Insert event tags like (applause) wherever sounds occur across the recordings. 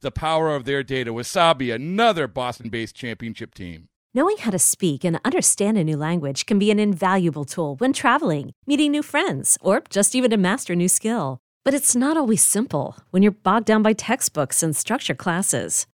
the power of their data. Wasabi, another Boston based championship team. Knowing how to speak and understand a new language can be an invaluable tool when traveling, meeting new friends, or just even to master a new skill. But it's not always simple when you're bogged down by textbooks and structure classes.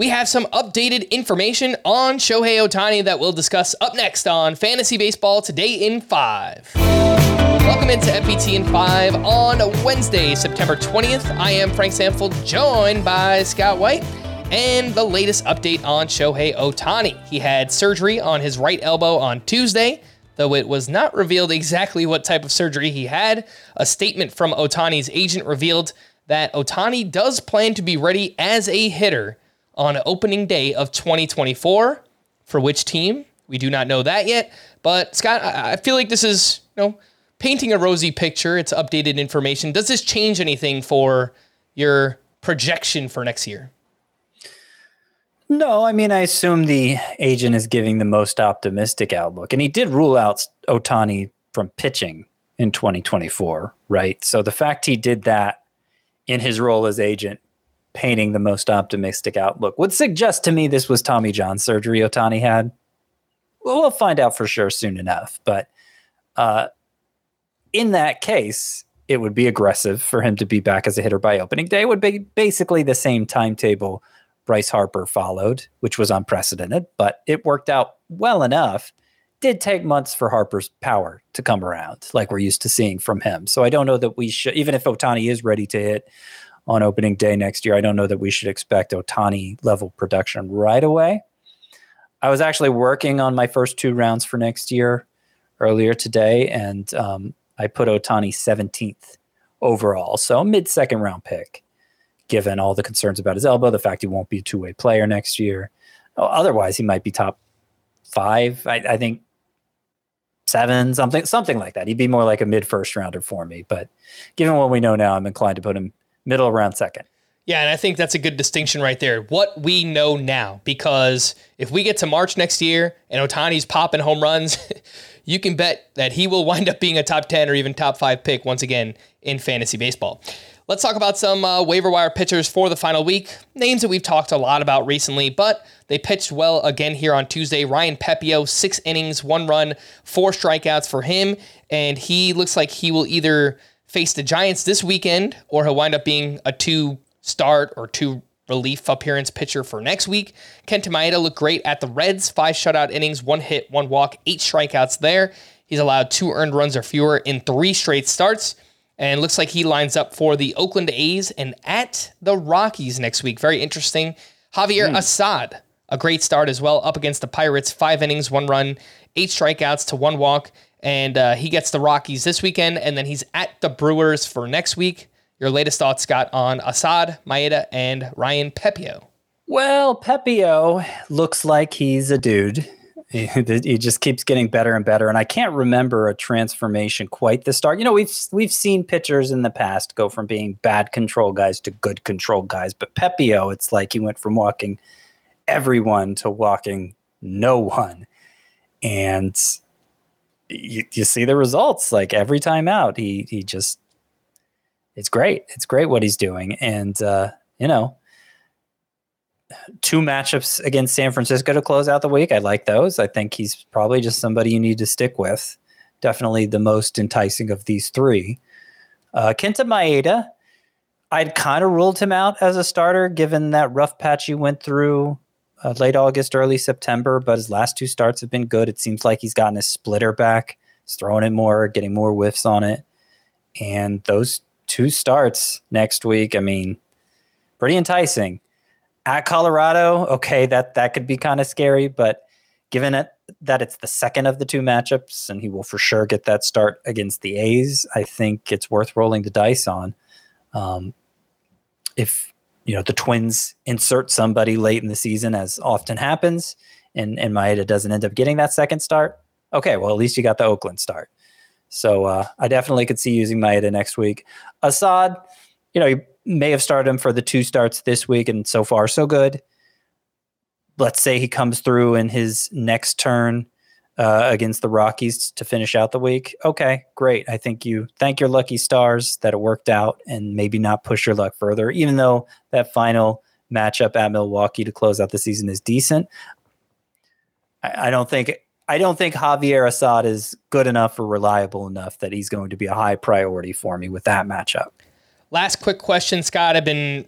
We have some updated information on Shohei Ohtani that we'll discuss up next on Fantasy Baseball Today in 5. Welcome into FBT in 5 on Wednesday, September 20th. I am Frank Stampfl, joined by Scott White. And the latest update on Shohei Ohtani. He had surgery on his right elbow on Tuesday, though it was not revealed exactly what type of surgery he had. A statement from Ohtani's agent revealed that Ohtani does plan to be ready as a hitter on opening day of 2024. For which team? We do not know that yet. But Scott, I feel like this is, you know, painting a rosy picture. It's updated information. Does this change anything for your projection for next year? No, I mean, I assume the agent is giving the most optimistic outlook. And he did rule out Ohtani from pitching in 2024, right? So the fact he did that in his role as agent painting the most optimistic outlook would suggest to me this was Tommy John surgery Ohtani had. Well, we'll find out for sure soon enough. But uh, in that case, it would be aggressive for him to be back as a hitter by opening day. It would be basically the same timetable Bryce Harper followed, which was unprecedented, but it worked out well enough. Did take months for Harper's power to come around, like we're used to seeing from him. So I don't know that we should, even if Ohtani is ready to hit on opening day next year. I don't know that we should expect Ohtani level production right away. I was actually working on my first two rounds for next year earlier today, and um, I put Ohtani 17th overall, so a mid second round pick, given all the concerns about his elbow, the fact he won't be a two way player next year. Otherwise, he might be top five. I, I think seven, something something like that. He'd be more like a mid first rounder for me. But given what we know now, I'm inclined to put him middle around second. Yeah, and I think that's a good distinction right there. What we know now, because if we get to March next year and Ohtani's popping home runs, (laughs) you can bet that he will wind up being a top 10 or even top five pick once again in fantasy baseball. Let's talk about some uh, waiver wire pitchers for the final week. Names that we've talked a lot about recently, but they pitched well again here on Tuesday. Ryan Pepiot, six innings, one run, four strikeouts for him, and he looks like he will either face the Giants this weekend, or he'll wind up being a two start or two relief appearance pitcher for next week. Kenta Maeda looked great at the Reds, five shutout innings, one hit, one walk, eight strikeouts there. He's allowed two earned runs or fewer in three straight starts. And looks like he lines up for the Oakland A's and at the Rockies next week. Very interesting. Javier mm. Assad, a great start as well, up against the Pirates, five innings, one run, eight strikeouts to one walk. And uh, he gets the Rockies this weekend, and then he's at the Brewers for next week. Your latest thoughts, Scott, on Assad, Maeda, and Ryan Pepiot? Well, Pepiot looks like he's a dude. (laughs) He, he just keeps getting better and better, and I can't remember a transformation quite the start. You know, we've we've seen pitchers in the past go from being bad control guys to good control guys, but Pepiot, it's like he went from walking everyone to walking no one, and you, you see the results. Like every time out, he he just it's great. It's great what he's doing, and uh, you know two matchups against San Francisco to close out the week. I like those. I think he's probably just somebody you need to stick with. Definitely the most enticing of these three. Uh, Kenta Maeda, I'd kind of ruled him out as a starter given that rough patch he went through uh, late August, early September, but his last two starts have been good. It seems like he's gotten his splitter back. He's throwing it more, getting more whiffs on it. And those two starts next week, I mean, pretty enticing at Colorado, okay, that that could be kind of scary, but given it that it's the second of the two matchups and he will for sure get that start against the A's, I think it's worth rolling the dice on. Um, if you know the Twins insert somebody late in the season, as often happens, and and Maeda doesn't end up getting that second start, okay, well at least you got the Oakland start. So uh, I definitely could see using Maeda next week. Assad, you know, you may have started him for the two starts this week, and so far so good. Let's say he comes through in his next turn uh, against the Rockies to finish out the week. Okay, great. I think you thank your lucky stars that it worked out, and maybe not push your luck further. Even though that final matchup at Milwaukee to close out the season is decent, I, I don't think I don't think Javier Assad is good enough or reliable enough that he's going to be a high priority for me with that matchup. Last quick question, Scott. I've been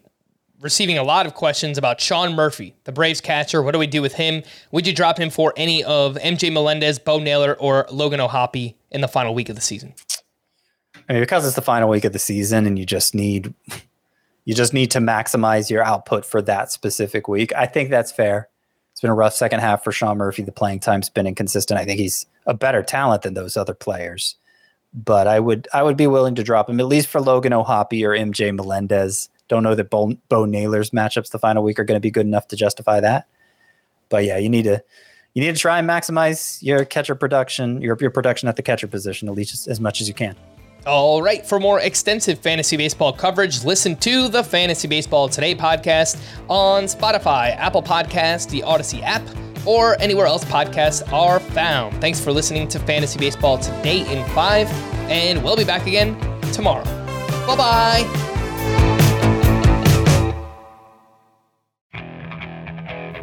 receiving a lot of questions about Sean Murphy, the Braves catcher. What do we do with him? Would you drop him for any of MJ Melendez, Bo Naylor, or Logan O'Hoppe in the final week of the season? I mean, because it's the final week of the season and you just need (laughs) you just need to maximize your output for that specific week. I think that's fair. It's been a rough second half for Sean Murphy. The playing time's been inconsistent. I think he's a better talent than those other players but I would I would be willing to drop him at least for Logan O'Hoppe or MJ Melendez. Don't know that Bo, Bo Naylor's matchups the final week are going to be good enough to justify that. But yeah, you need to you need to try and maximize your catcher production, your your production at the catcher position at least as much as you can. All right, for more extensive fantasy baseball coverage, listen to the Fantasy Baseball Today podcast on Spotify, Apple Podcast, the Audacy app or anywhere else podcasts are found. Thanks for listening to Fantasy Baseball today in five, and we'll be back again tomorrow. Bye bye.